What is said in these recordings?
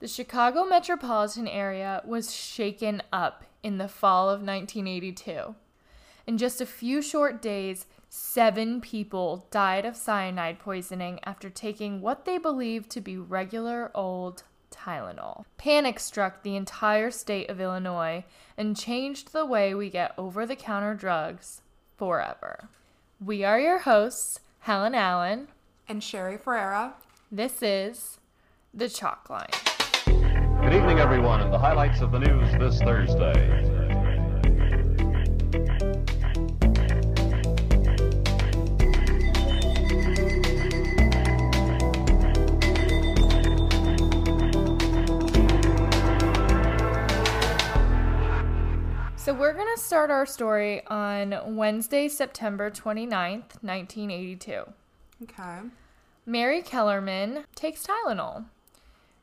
The Chicago metropolitan area was shaken up in the fall of 1982. In just a few short days, seven people died of cyanide poisoning after taking what they believed to be regular old Tylenol. Panic struck the entire state of Illinois and changed the way we get over the counter drugs forever. We are your hosts, Helen Allen. And Sherry Ferreira. This is The Chalk Line. Good evening, everyone, and the highlights of the news this Thursday. So, we're going to start our story on Wednesday, September 29th, 1982. Okay. Mary Kellerman takes Tylenol.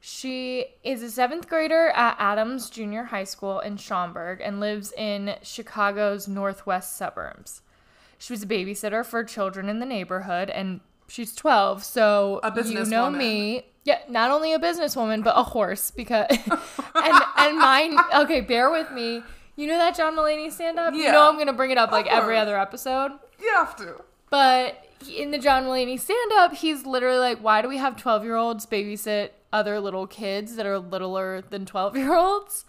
She is a seventh grader at Adams Junior High School in Schaumburg and lives in Chicago's northwest suburbs. She was a babysitter for children in the neighborhood, and she's 12, so you know businesswoman. me. Yeah, not only a businesswoman, but a horse because and and mine. Okay, bear with me. You know that John Mulaney stand up? You know I'm gonna bring it up like every other episode. You have to. But in the John Mulaney stand up, he's literally like, why do we have 12 year olds babysit other little kids that are littler than 12 year olds?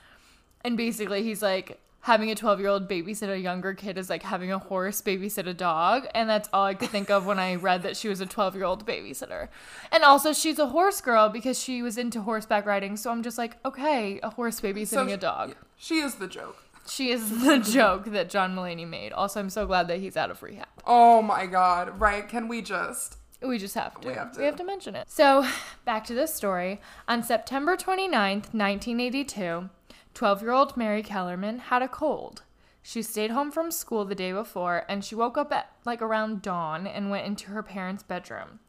And basically, he's like, having a 12 year old babysit a younger kid is like having a horse babysit a dog. And that's all I could think of when I read that she was a 12 year old babysitter. And also, she's a horse girl because she was into horseback riding. So I'm just like, okay, a horse babysitting So- a dog. She is the joke. She is the joke that John Mulaney made. Also, I'm so glad that he's out of rehab. Oh my god. Right. Can we just. We just have to. We have to. We have to mention it. So, back to this story. On September 29th, 1982, 12 year old Mary Kellerman had a cold. She stayed home from school the day before and she woke up at like around dawn and went into her parents' bedroom.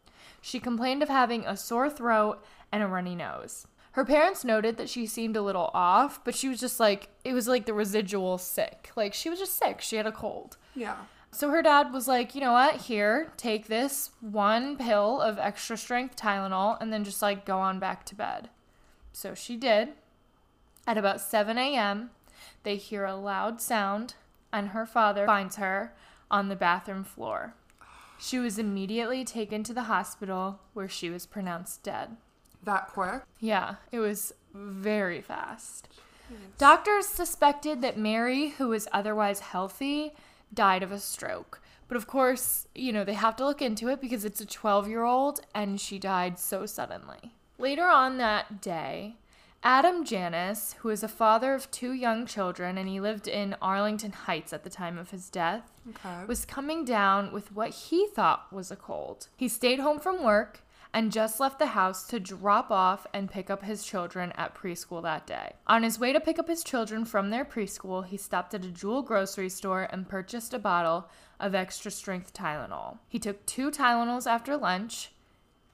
She complained of having a sore throat and a runny nose. Her parents noted that she seemed a little off, but she was just like, it was like the residual sick. Like, she was just sick. She had a cold. Yeah. So her dad was like, you know what? Here, take this one pill of extra strength Tylenol and then just like go on back to bed. So she did. At about 7 a.m., they hear a loud sound, and her father finds her on the bathroom floor. She was immediately taken to the hospital where she was pronounced dead. That quick. Yeah, it was very fast. Doctors suspected that Mary, who was otherwise healthy, died of a stroke. But of course, you know, they have to look into it because it's a 12 year old and she died so suddenly. Later on that day, Adam Janus, who is a father of two young children and he lived in Arlington Heights at the time of his death, Okay. was coming down with what he thought was a cold. He stayed home from work and just left the house to drop off and pick up his children at preschool that day. On his way to pick up his children from their preschool, he stopped at a Jewel grocery store and purchased a bottle of extra strength Tylenol. He took two Tylenols after lunch,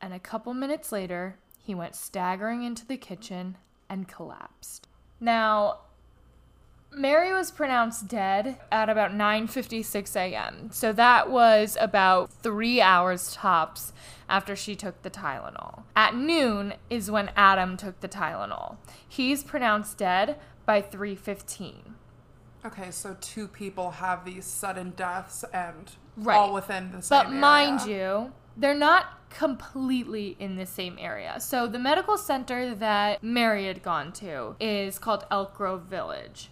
and a couple minutes later, he went staggering into the kitchen and collapsed. Now, Mary was pronounced dead at about 9:56 a.m. So that was about 3 hours tops after she took the Tylenol. At noon is when Adam took the Tylenol. He's pronounced dead by 3:15. Okay, so two people have these sudden deaths and Right. all within the same area. But mind you, they're not completely in the same area. So the medical center that Mary had gone to is called Elk Grove Village.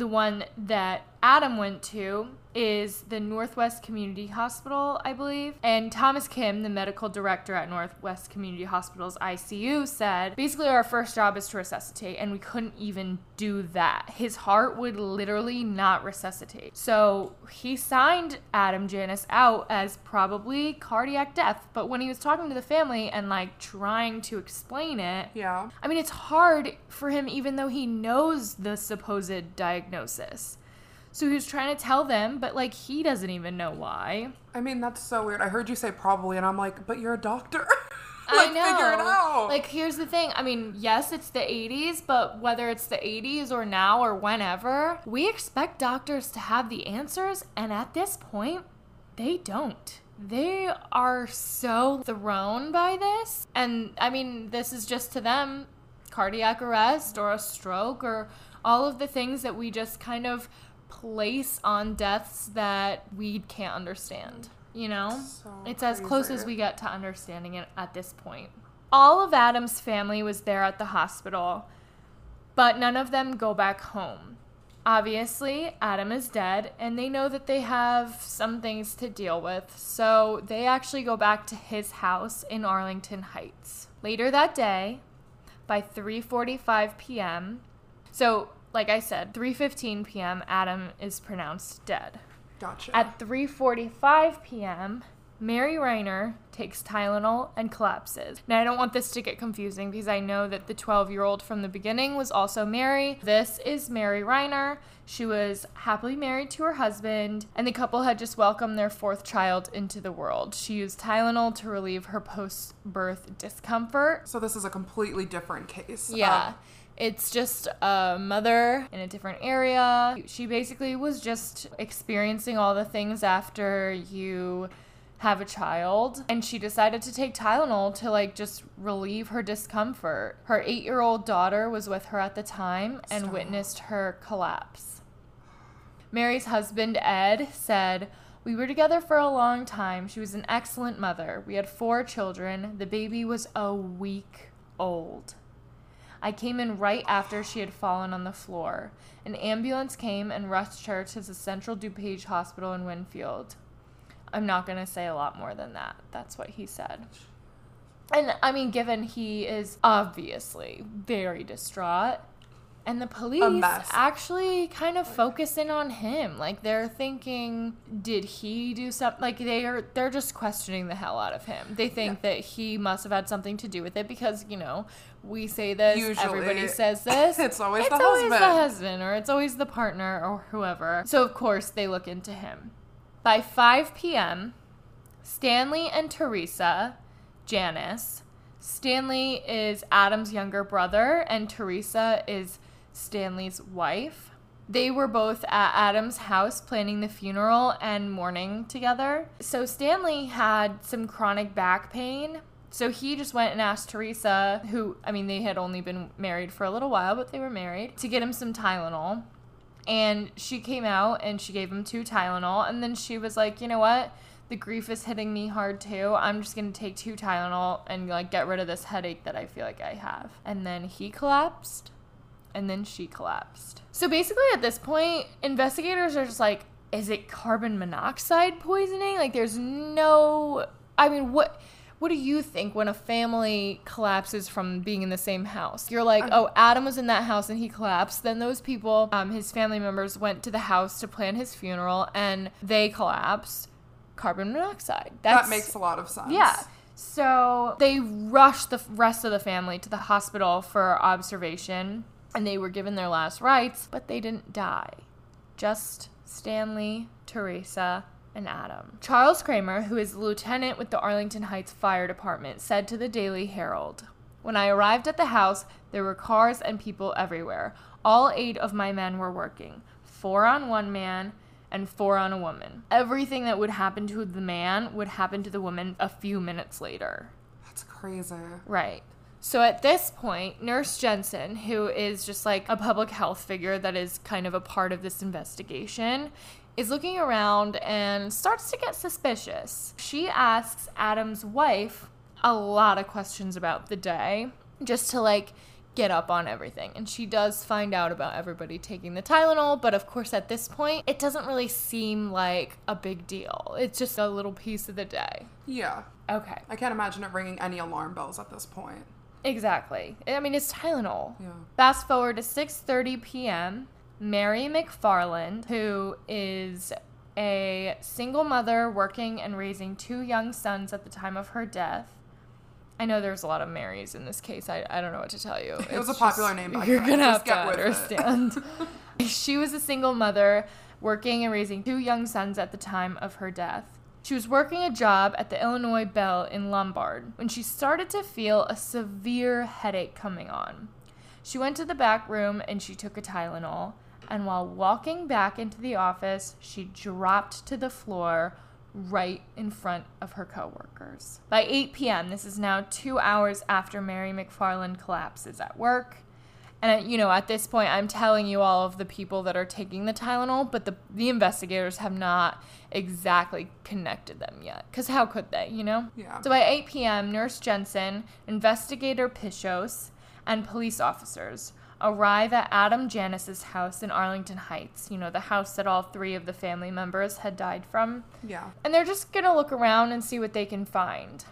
The one that Adam went to is the Northwest Community Hospital, I believe. And Thomas Kim, the medical director at Northwest Community Hospital's ICU, said basically our first job is to resuscitate, and we couldn't even do that. His heart would literally not resuscitate. So he signed Adam Janus out as probably cardiac death. But when he was talking to the family and like trying to explain it, Yeah. I mean, it's hard for him, even though he knows the supposed diagnosis. So he was trying to tell them, but like he doesn't even know why. I mean, that's so weird. I heard you say probably, and I'm like, but you're a doctor. I know. figure it out. Like, here's the thing. I mean, yes, it's the 80s, but whether it's the 80s or now or whenever, we expect doctors to have the answers, and at this point, they don't. They are so thrown by this. And I mean, this is just to them cardiac arrest or a stroke or all of the things that we just kind of place on deaths that we can't understand. You know? So it's as close as we get to understanding it at this point. All of Adam's family was there at the hospital, but none of them go back home. Obviously, Adam is dead, and they know that they have some things to deal with, so they actually go back to his house in Arlington Heights. Later that day, by 3:45 p.m., so like I said, 3:15 p.m., Adam is pronounced dead. Gotcha. At 3:45 p.m., Mary Reiner takes Tylenol and collapses. Now I don't want this to get confusing because I know that the 12-year-old from the beginning was also Mary. This is Mary Reiner. She was happily married to her husband, and the couple had just welcomed their fourth child into the world. She used Tylenol to relieve her post-birth discomfort. so this is a completely different case. Yeah. Um, It's just a mother in a different area. She basically was just experiencing all the things after you have a child and she decided to take Tylenol to like just relieve her discomfort. Her 8-year-old daughter was with her at the time and Stop. witnessed her collapse. Mary's husband, Ed, said, We were together for a long time. She was an excellent mother. We had four children. The baby was a week old. I came in right after she had fallen on the floor. An ambulance came and rushed her to the Central DuPage Hospital in Winfield. I'm not going to say a lot more than that. That's what he said. And I mean, given he is obviously very distraught, and the police actually kind of focus in on him. Like they're thinking, did he do something? Like they are, they're just questioning the hell out of him. They think that he must have had something to do with it because you know we say this, Usually, everybody says this. it's always it's the always the husband. husband, or it's always the partner, or whoever. So of course they look into him. By 5 p.m., Stanley and Teresa, Janus. Stanley is Adam's younger brother, and Teresa is Stanley's wife. They were both at Adam's house planning the funeral and mourning together. So Stanley had some chronic back pain. So he just went and asked Teresa, who, I mean, they had only been married for a little while, but they were married, to get him some Tylenol. And she came out and she gave him two Tylenol. And then she was like, you know what? The grief is hitting me hard too. I'm just to take two Tylenol and like get rid of this headache that I feel like I have. And then he collapsed. And then she collapsed. So basically, at this point, investigators are just like, is it carbon monoxide poisoning? Like, there's no. I mean, what. What do you think when a family collapses from being in the same house? You're like, oh, Adam was in that house and he collapsed. Then those people, um, his family members, went to the house to plan his funeral and they collapsed. Carbon monoxide. That's, that makes a lot of sense. yeah. So they rushed the rest of the family to the hospital for observation and they were given their last rites, but they didn't die. Just Stanley, Teresa, and Adam. Charles Kramer, who is the lieutenant with the Arlington Heights Fire Department, said to the Daily Herald When I arrived at the house, there were cars and people everywhere. All eight of my men were working four on one man and four on a woman. Everything that would happen to the man would happen to the woman a few minutes later. That's crazy. Right. So at this point, Nurse Jensen, who is just like a public health figure that is kind of a part of this investigation, is looking around and starts to get suspicious. She asks Adam's wife a lot of questions about the day just to like get up on everything. And she does find out about everybody taking the Tylenol, but of course at this point, it doesn't really seem like a big deal. It's just a little piece of the day. Yeah. Okay. I can't imagine it ringing any alarm bells at this point. Exactly. I mean, it's Tylenol. Yeah. Fast forward to 6:30 p.m. Mary McFarland, who is a single mother working and raising two young sons at the time of her death. I know there's a lot of Marys in this case. I, I don't know what to tell you. It was a popular just- name back You're gonna have to get with it. understand. she was a single mother working and raising two young sons at the time of her death. She was working a job at the Illinois Bell in Lombard when she started to feel a severe headache coming on. She went to the back room and she took a Tylenol, and while walking back into the office, she dropped to the floor, right in front of her coworkers. By 8 p.m., this is now two hours after Mary McFarland collapses at work. And you know, at this point, I'm telling you all of the people that are taking the Tylenol, but the the investigators have not exactly connected them yet. Cause how could they? You know. Yeah. So by 8 p.m., Nurse Jensen, investigator Pishos, and police officers arrive at Adam Janus's house in Arlington Heights. You know, the house that all three of the family members had died from. Yeah. And they're just gonna look around and see what they can find.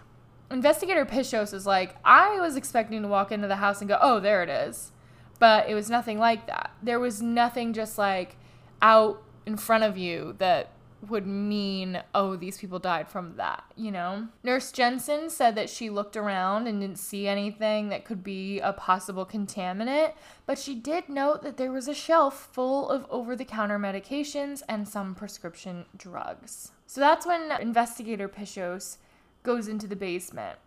Investigator Pishos is like, I was expecting to walk into the house and go, oh, there it is. But it was nothing like that. There was nothing just like out in front of you that would mean, oh, these people died from that, you know? Nurse Jensen said that she looked around and didn't see anything that could be a possible contaminant, but she did note that there was a shelf full of over the counter medications and some prescription drugs. So that's when investigator Pishos goes into the basement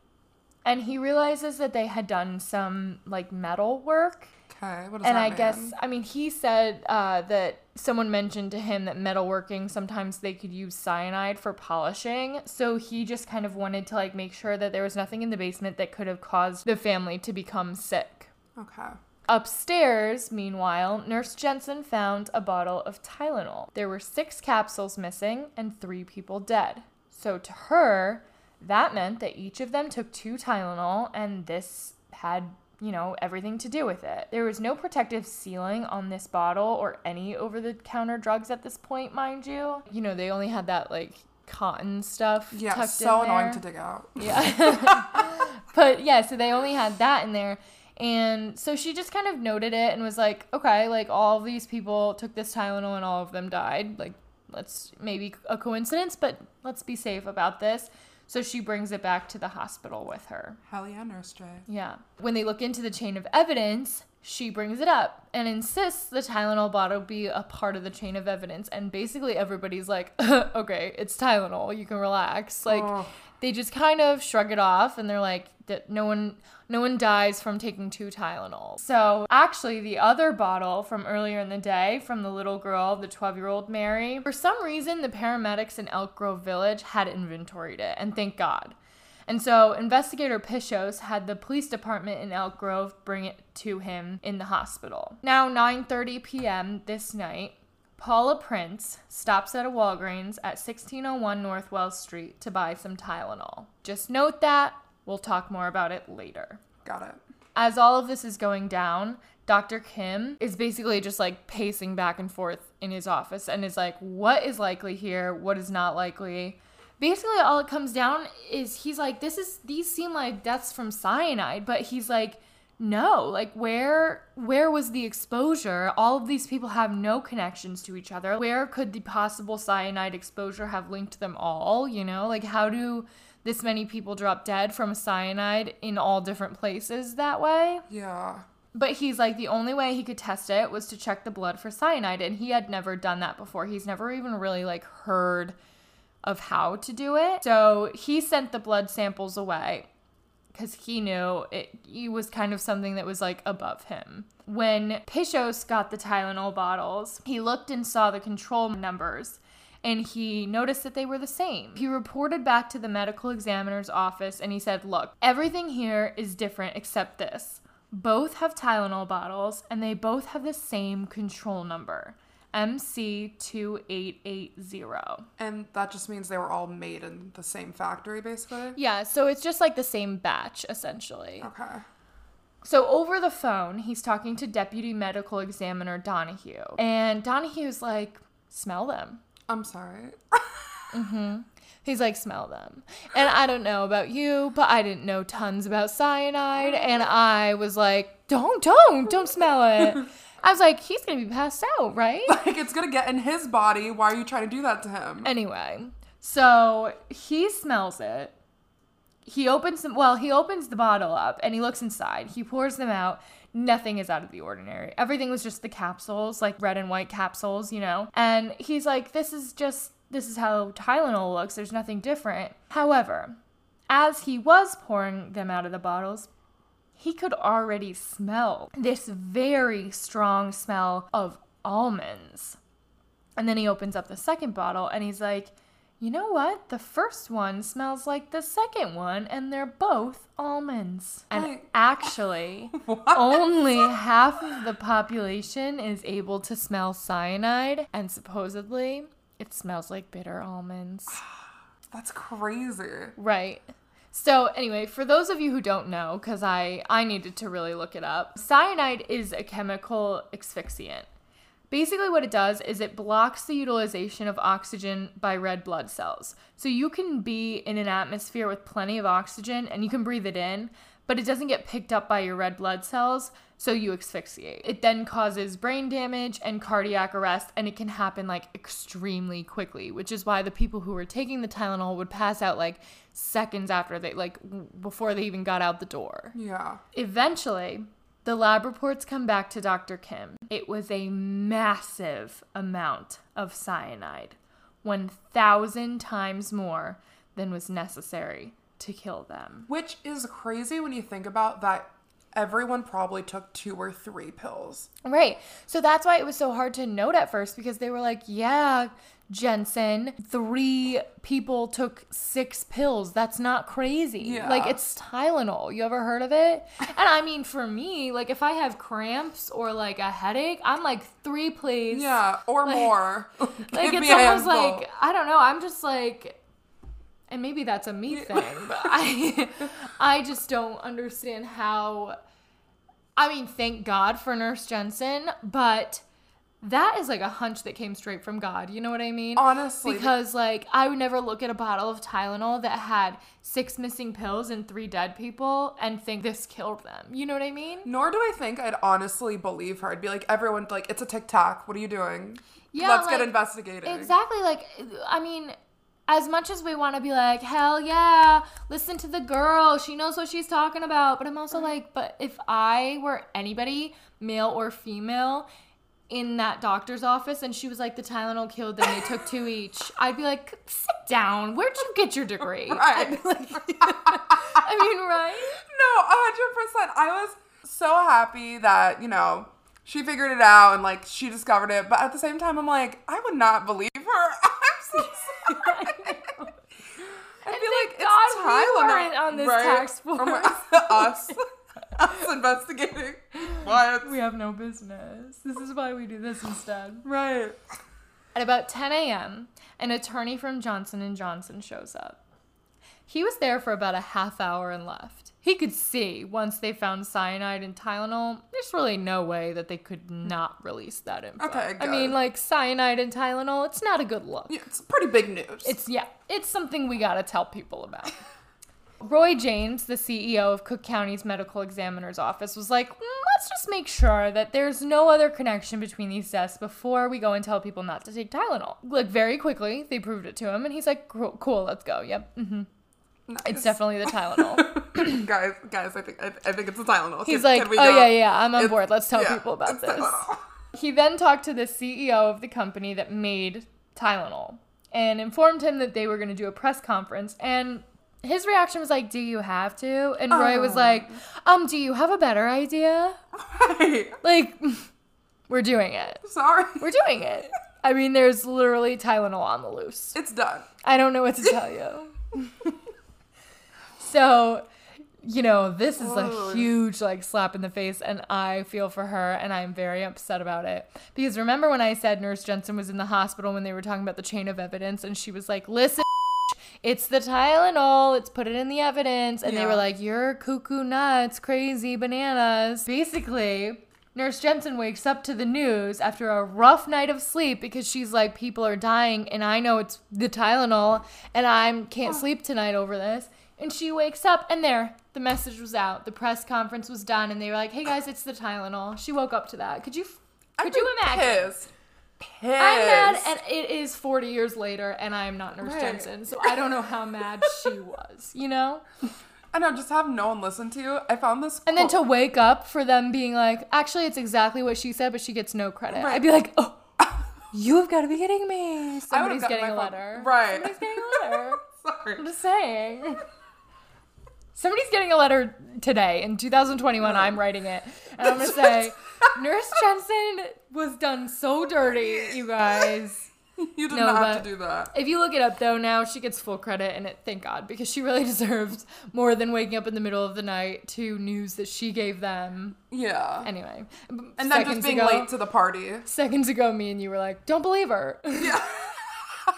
and he realizes that they had done some like metal work Okay. What does and that I mean? guess, I mean, he said uh, that someone mentioned to him that metalworking sometimes they could use cyanide for polishing. So he just kind of wanted to like make sure that there was nothing in the basement that could have caused the family to become sick. Okay. Upstairs, meanwhile, Nurse Jensen found a bottle of Tylenol. There were six capsules missing and three people dead. So to her, that meant that each of them took two Tylenol, and this had, you know, everything to do with it. There was no protective sealing on this bottle or any over the counter drugs at this point, mind you. You know, they only had that like cotton stuff. Yeah. So in annoying to dig out. Yeah. but yeah, so they only had that in there. And so she just kind of noted it and was like, okay, like all of these people took this Tylenol and all of them died. Like, let's maybe a coincidence, but let's be safe about this. So she brings it back to the hospital with her. Hell yeah, Nurse J. Yeah. When they look into the chain of evidence, she brings it up and insists the Tylenol bottle be a part of the chain of evidence. And basically, everybody's like, okay, it's Tylenol. You can relax. Like, Oh. they just kind of shrug it off and they're like, that no one. No one dies from taking two Tylenol. So, actually, the other bottle from earlier in the day from the little girl, the 12 year old Mary, for some reason, the paramedics in Elk Grove Village had inventoried it, and thank God. And so investigator Pishos had the police department in Elk Grove bring it to him in the hospital. Now 9:30 p.m. this night, Paula Prince stops at a Walgreens at 1601 North Wells Street to buy some Tylenol. Just note that we'll talk more about it later. Got it. As all of this is going down, Dr. Kim is basically just like pacing back and forth in his office and is like, what is likely here? What is not likely? Basically, all it comes down is he's like, this is, these seem like deaths from cyanide, but he's like, no, like where where was the exposure? All of these people have no connections to each other. Where could the possible cyanide exposure have linked them all, you know? Like how do this many people drop dead from cyanide in all different places that way? Yeah. But he's like, the only way he could test it was to check the blood for cyanide, and he had never done that before. He's never even really like heard of how to do it. So he sent the blood samples away because he knew it, it was kind of something that was like above him. When Pishos got the Tylenol bottles, he looked and saw the control numbers and he noticed that they were the same. He reported back to the medical examiner's office and he said, Look, everything here is different except this. Both have Tylenol bottles and they both have the same control number. MC2880. And that just means they were all made in the same factory, basically. Yeah, so it's just like the same batch essentially. Okay. So over the phone, he's talking to Deputy Medical Examiner Donoghue. And Donoghue's like, smell them. I'm sorry. Mhm. He's like, smell them. And I don't know about you, but I didn't know tons about cyanide. And I was like, don't, don't, don't smell it. I was like, he's going to be passed out, right? like it's gonna get in his body. Why are you trying to do that to him? Anyway, so he smells it. He opens them, well, he opens the bottle up and he looks inside. He pours them out. Nothing is out of the ordinary. Everything was just the capsules, like red and white capsules, you know? And he's like, this is just, this is how Tylenol looks. There's nothing different. However, as he was pouring them out of the bottles, he could already smell this very strong smell of almonds. And then he opens up the second bottle and he's like, you know what? The first one smells like the second one, and they're both almonds. And Wait. actually, only half of the population is able to smell cyanide, and supposedly it smells like bitter almonds. That's crazy. Right. So anyway, for those of you who don't know, because I I needed to really look it up, cyanide is a chemical asphyxiant. Basically, what it does is it blocks the utilization of oxygen by red blood cells. So you can be in an atmosphere with plenty of oxygen and you can breathe it in, but it doesn't get picked up by your red blood cells, so you asphyxiate. It then causes brain damage and cardiac arrest, and it can happen like extremely quickly, which is why the people who were taking the Tylenol would pass out like seconds after they, like, before they even got out the door. Yeah. Eventually, the lab reports come back to Dr. Kim. It was a massive amount of cyanide, 1,000 times more than was necessary to kill them. Which is crazy when you think about that everyone probably took two or three pills. Right. So that's why it was so hard to note at first because they were like, yeah, Jensen, three people took six pills. That's not crazy. Yeah. Like, it's Tylenol. You ever heard of it? and I mean, for me, like, if I have cramps or like a headache, I'm like, three, please. Yeah, or more. Like, Give it's almost like, I don't know. I'm just like, and maybe that's a me thing, but I, I just don't understand how. I mean, thank God for Nurse Jensen, but that is like a hunch that came straight from God. You know what I mean? Honestly, Because like I would never look at a bottle of Tylenol that had six missing pills and three dead people and think this killed them. You know what I mean? Nor do I think I'd honestly believe her. I'd be like, everyone, like, it's a tic tac. What are you doing? Yeah, Let's get investigated. Exactly. Like, I mean, as much as we want to be like, hell yeah, listen to the girl. She knows what she's talking about. But I'm also like, but if I were anybody, male or female, in that doctor's office and she was like, the Tylenol killed them, they took two each, I'd be like, sit down. Where'd you get your degree? Right. I'd be like, I mean, right? No, 100%. I was so happy that, you know, she figured it out and, like, she discovered it. But at the same time, I'm like, I would not believe her. I'm so sorry. I feel like God it's Tylenol, weren't on this task Or force. us. Us investigating. What? We have no business. This is why we do this instead. Right. At about 10 a.m., an attorney from Johnson & Johnson shows up. He was there for about a half hour and left. He could see once they found cyanide and Tylenol, there's really no way that they could not release that info. Okay, I mean, good. like cyanide and Tylenol, it's not a good look. Yeah, it's pretty big news. It's yeah, it's something we got to tell people about. Roy James, the CEO of Cook County's medical examiner's office, was like, "Mm, let's just make sure that there's no other connection between these deaths before we go and tell people not to take Tylenol. Like, very quickly, they proved it to him, and he's like, cool, cool let's go. Yep. hmm It's definitely the Tylenol. guys, guys, I think I, I think it's the Tylenol. He's Can- like, can oh, go? yeah, yeah, I'm on It's- board. Let's tell yeah, people about this. Tylenol. He then talked to the CEO of the company that made Tylenol and informed him that they were going to do a press conference. And his reaction was like, "Do you have to?" And Roy was Oh. like, "Um, do you have a better idea?" Right. Like, we're doing it. Sorry. We're doing it. I mean, there's literally Tylenol on the loose. It's done. I don't know what to tell you. so, you know, this is a Oh. huge like slap in the face and I feel for her and I'm very upset about it. Because remember when I said Nurse Jensen was in the hospital when they were talking about the chain of evidence and she was like, "Listen, it's the Tylenol. Let's put it in the evidence." And they were like, "You're cuckoo nuts, crazy bananas." Basically, Nurse Jensen wakes up to the news after a rough night of sleep because she's like, people are dying, and I know it's the Tylenol, and I can't sleep tonight over this. And she wakes up, and there, the message was out. The press conference was done, and they were like, "Hey guys, it's the Tylenol." She woke up to that. Could you? Could I'd you imagine? Pissed. Pissed. I'm mad, and it is 40 years later, and I am not Nurse Right. Jensen, so I don't know how mad she was. You know? I know, just have no one listen to you. I found this. And then to wake up for them being like, actually, it's exactly what she said, but she gets no credit. Right. I'd be like, oh, you have got to be kidding me. Somebody's getting a phone- letter. Right. Somebody's getting a letter. Sorry. I'm just saying. Somebody's getting a letter today in 2021. I'm writing it. And I'm going to say, Nurse Jensen was done so dirty, you guys. You did No, not have to do that. If you look it up though, now she gets full credit, and it thank God because she really deserves more than waking up in the middle of the night to news that she gave them. Yeah. Anyway, And then just being ago, late to the party. seconds ago, me and you were like, "Don't believe her." Yeah.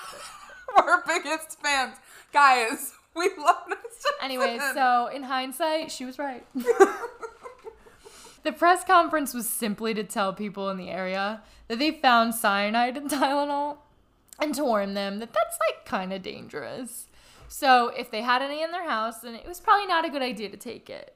We're biggest fans. Guys, we love Miss anyway, so in hindsight, she was right. the press conference was simply to tell people in the area that they found cyanide in Tylenol and to warn them that that's like kind of dangerous. So if they had any in their house, then it was probably not a good idea to take it.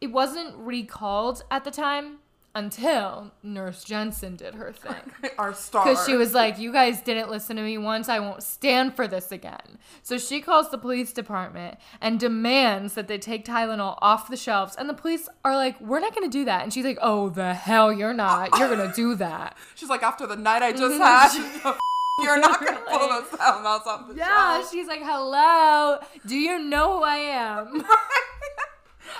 It wasn't recalled at the time until Nurse Jensen did her thing. our star. Because she was like, You guys didn't listen to me once. I won't stand for this again. So she calls the police department and demands that they take Tylenol off the shelves. And the police are like, We're not going to do that. And she's like, Oh, the hell, you're not. You're going to do that. She's like, after the night I just had, you're not gonna pull those Tylenols off the Yeah. shelf. She's like, Hello. Do you know who I am?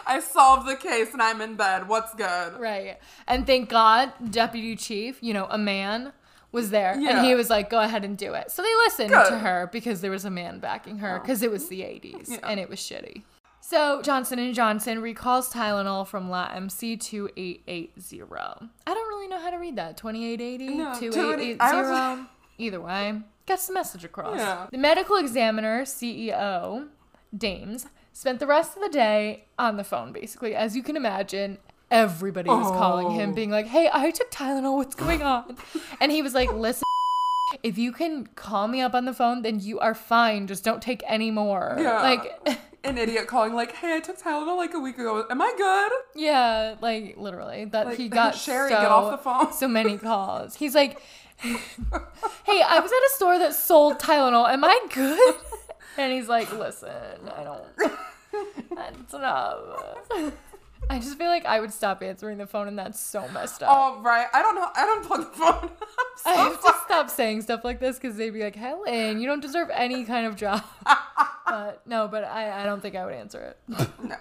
I solved the case and I'm in bed. What's good? right. And thank God, Deputy Chief, you know, a man. Was there and he was like, "Go ahead and do it." So they listened Good. to her because there was a man backing her oh. because it was the '80s Yeah. and it was shitty. So Johnson and Johnson recalls Tylenol from La MC 2880. I don't really know how to read that. 2880, No, 2880. I was- Either way, gets the message across. Yeah. The medical examiner, CEO, Dames, spent the rest of the day on the phone basically. As you can imagine, everybody was calling him Oh. being like, "Hey, I took Tylenol. What's going on?" And he was like, "Listen, if you can call me up on the phone, then you are fine. Just don't take any more." Yeah. Like An idiot calling like, "Hey, I took Tylenol like a week ago. Am I good?" Yeah, like literally that Like, he got Sherry, so, get off the phone. so many calls. He's like, "Hey, I was at a store that sold Tylenol. Am I good?" And he's like, "Listen, I don't. That's enough." I just feel like I would stop answering the phone, and that's so messed up. Oh right. I don't know. I don't plug the phone. I so have to stop saying stuff like this because they'd be like, Helen, you don't deserve any kind of job. but no, but I, I don't think I would answer it. No.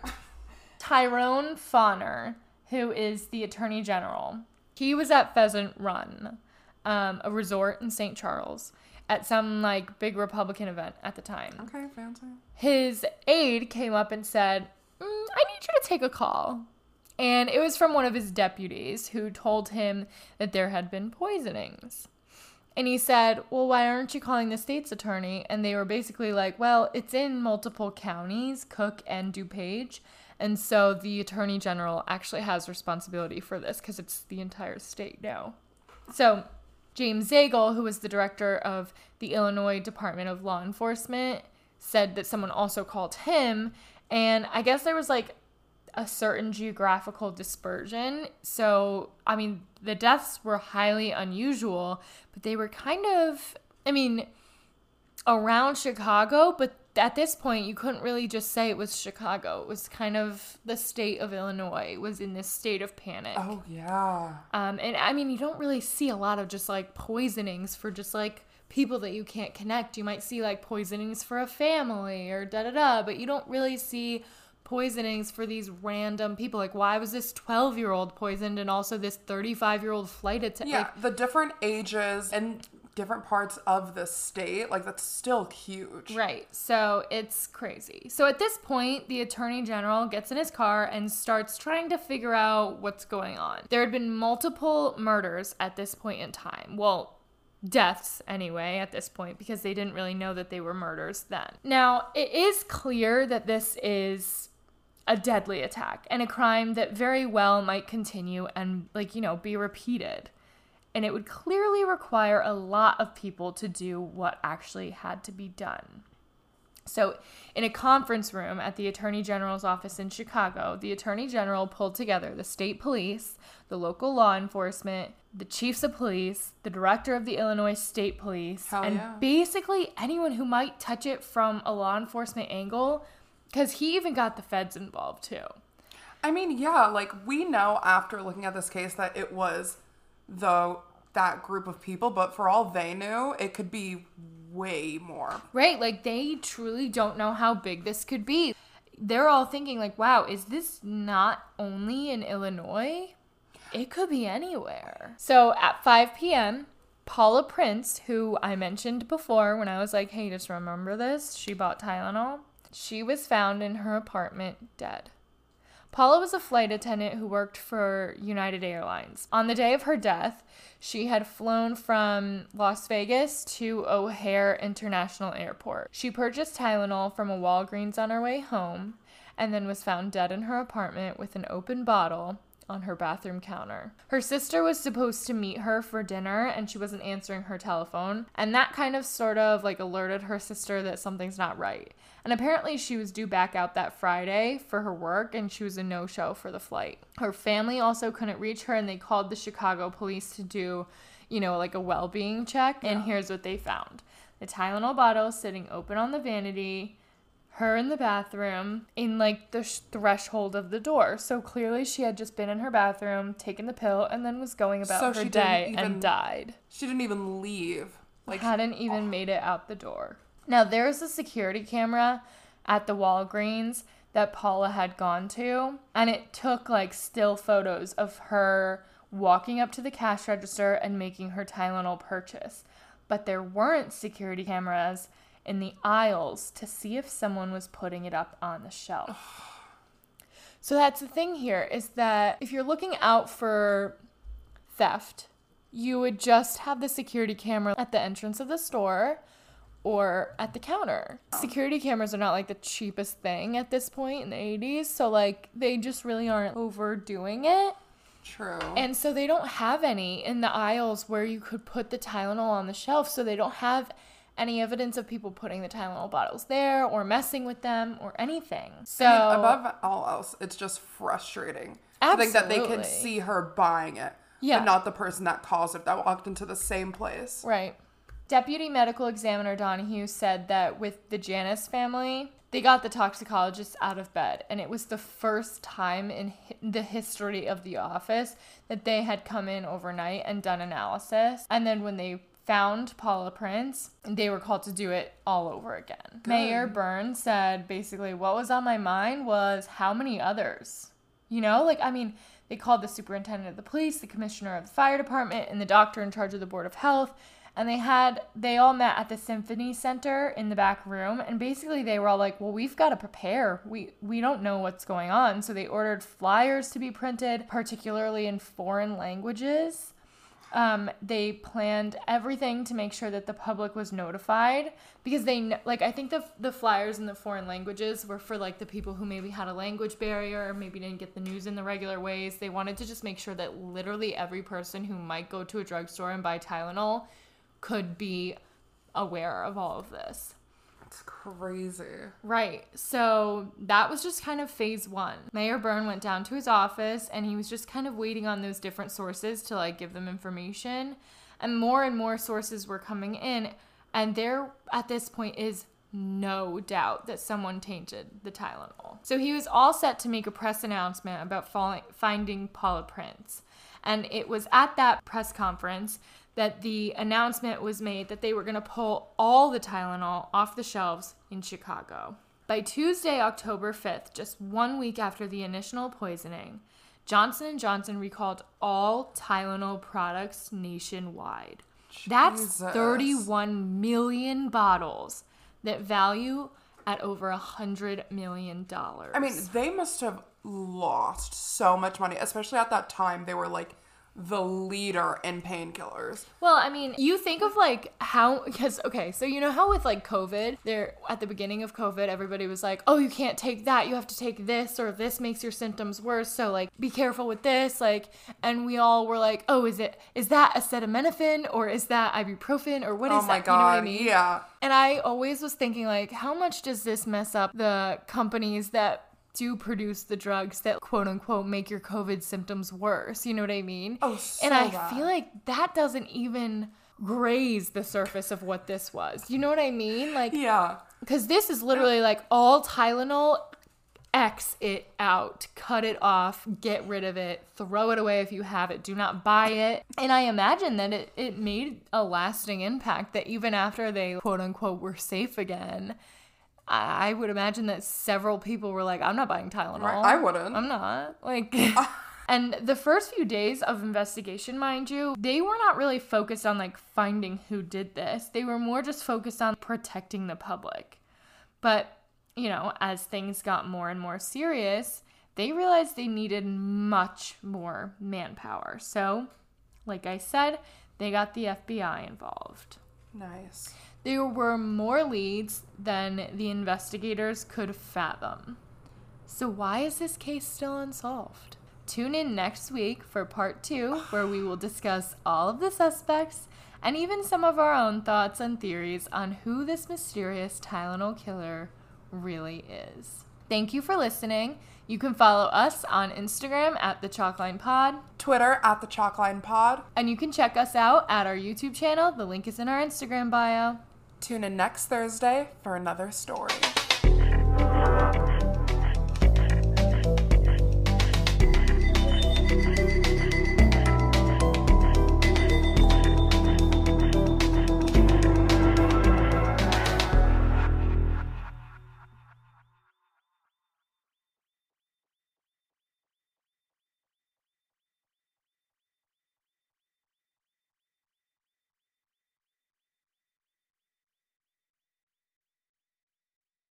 Tyrone Fahner, who is the Attorney General, he was at Pheasant Run, um, a resort in St. Charles, at some like big Republican event at the time. Okay, fancy. His aide came up and said, mm, I need you to take a call. And it was from one of his deputies who told him that there had been poisonings. And he said, Well, why aren't you calling the state's attorney? And they were basically like, Well, it's in multiple counties, Cook and DuPage. And so the attorney general actually has responsibility for this because it's the entire state now. So James Zagel, who was the director of the Illinois Department of Law Enforcement, said that someone also called him. And I guess there was like a certain geographical dispersion. So, I mean, the deaths were highly unusual, but they were kind of, I mean, around Chicago, but at this point you couldn't really just say it was Chicago. It was kind of the state of Illinois was in this state of panic. Oh yeah. Um, and I mean, you don't really see a lot of just like poisonings for just like people that you can't connect. You might see like poisonings for a family or da da da, but you don't really see poisonings for these random people. Like, why was this 12 year old poisoned and also this 35 year old flight attendant? Yeah, the different ages and different parts of the state, like that's still huge. Right. So it's crazy. So at this point, the attorney general gets in his car and starts trying to figure out what's going on. There had been multiple murders at this point in time. Well, deaths anyway at this point because they didn't really know that they were murders then. Now, it is clear that this is a deadly attack and a crime that very well might continue and like, you know, be repeated and it would clearly require a lot of people to do what actually had to be done. So, in a conference room at the Attorney General's office in Chicago, the Attorney General pulled together the state police, the local law enforcement, the chiefs of police, the director of the Illinois State Police, Hell and yeah. basically anyone who might touch it from a law enforcement angle, because he even got the feds involved too. I mean, yeah, like we know after looking at this case that it was the that group of people, but for all they knew, it could be way more. Right? Like they truly don't know how big this could be. They're all thinking like, "Wow, is this not only in Illinois? It could be anywhere." So at 5 p.m., Paula Prince, who I mentioned before when I was like, hey, just remember this, she bought Tylenol. She was found in her apartment dead. Paula was a flight attendant who worked for United Airlines. On the day of her death, she had flown from Las Vegas to O'Hare International Airport. She purchased Tylenol from a Walgreens on her way home and then was found dead in her apartment with an open bottle on her bathroom counter. Her sister was supposed to meet her for dinner and she wasn't answering her telephone, and that kind of sort of like alerted her sister that something's not right. And apparently, she was due back out that Friday for her work and she was a no show for the flight. Her family also couldn't reach her and they called the Chicago police to do, you know, like a well being check. And here's what they found the Tylenol bottle sitting open on the vanity her in the bathroom in like the sh- threshold of the door. So clearly she had just been in her bathroom, taken the pill, and then was going about So her she day even- and died. She didn't even leave. Like Hadn't even oh. made it out the door. Now there's a security camera at the Walgreens that Paula had gone to, and it took like still photos of her walking up to the cash register and making her Tylenol purchase. But there weren't security cameras in the aisles to see if someone was putting it up on the shelf. So that's the thing here is that if you're looking out for theft, you would just have the security camera at the entrance of the store or at the counter. Security cameras are not like the cheapest thing at this point in the 80s, so like they just really aren't overdoing it. true. And so they don't have any in the aisles where you could put the Tylenol on the shelf, so they don't have any evidence of people putting the Tylenol bottles there or messing with them or anything. So I mean, above all else, it's just frustrating to think that they can see her buying it, Yeah. but not the person that caused it that walked into the same place. Right. Deputy Medical Examiner Donoghue said that with the Janus family, they got the toxicologist out of bed, and it was the first time in hi- the history of the office that they had come in overnight and done analysis. And then when they found Paula Prince, they were called to do it all over again. Mayor Burns said basically, what was on my mind was how many others? You know, like, I mean, they called the superintendent of the police, the commissioner of the fire department, and the doctor in charge of the board of health. And they had, they all met at the Symphony Center in the back room. And basically, they were all like, well, we've got to prepare. We, we don't know what's going on. So they ordered flyers to be printed, particularly in foreign languages. Um, they planned everything to make sure that the public was notified because they like I think the the flyers in the foreign languages were for like the people who maybe had a language barrier or maybe didn't get the news in the regular ways. They wanted to just make sure that literally every person who might go to a drugstore and buy Tylenol could be aware of all of this. It's crazy. Right. So that was just kind of phase one. Mayor Byrne went down to his office and he was just kind of waiting on those different sources to like give them information. And more and more sources were coming in. And there, at this point, is no doubt that someone tainted the Tylenol. So he was all set to make a press announcement about falling, finding Paula Prince. And it was at that press conference that the announcement was made that they were going to pull all the Tylenol off the shelves in Chicago. By Tuesday, October 5th, just one week after the initial poisoning, Johnson & Johnson recalled all Tylenol products nationwide. That's 31 million bottles that value at over a hundred million dollars. I mean, they must have lost so much money, especially at that time. They were like the leader in painkillers. Well, I mean, you think of like how because okay, so you know how with like COVID, there at the beginning of COVID, everybody was like, "Oh, you can't take that. You have to take this or this makes your symptoms worse. So like be careful with this." Like and we all were like, "Oh, is it is that acetaminophen or is that ibuprofen or what oh is oh my that?" You know what I mean? yeah. And I always was thinking like, how much does this mess up the companies that do produce the drugs that quote unquote make your COVID symptoms worse? You know what I mean? Oh, and I bad. feel like that doesn't even graze the surface of what this was. You know what I mean? Like, Yeah. because this is literally like all Tylenol. X it out, cut it off, get rid of it, throw it away if you have it, do not buy it. And I imagine that it, it made a lasting impact that even after they quote unquote were safe again, I would imagine that several people were like, I'm not buying Tylenol. Right, I wouldn't. I'm not. Like, And the first few days of investigation, mind you, they were not really focused on like finding who did this. They were more just focused on protecting the public. But, you know, as things got more and more serious, they realized they needed much more manpower. So, like I said, they got the FBI involved. Nice. There were more leads than the investigators could fathom. So, why is this case still unsolved? Tune in next week for part two, where we will discuss all of the suspects and even some of our own thoughts and theories on who this mysterious Tylenol killer really is. Thank you for listening. You can follow us on Instagram at the Chalkline Pod, Twitter at the Chalkline Pod. and you can check us out at our YouTube channel. The link is in our Instagram bio. Tune in next Thursday for another story.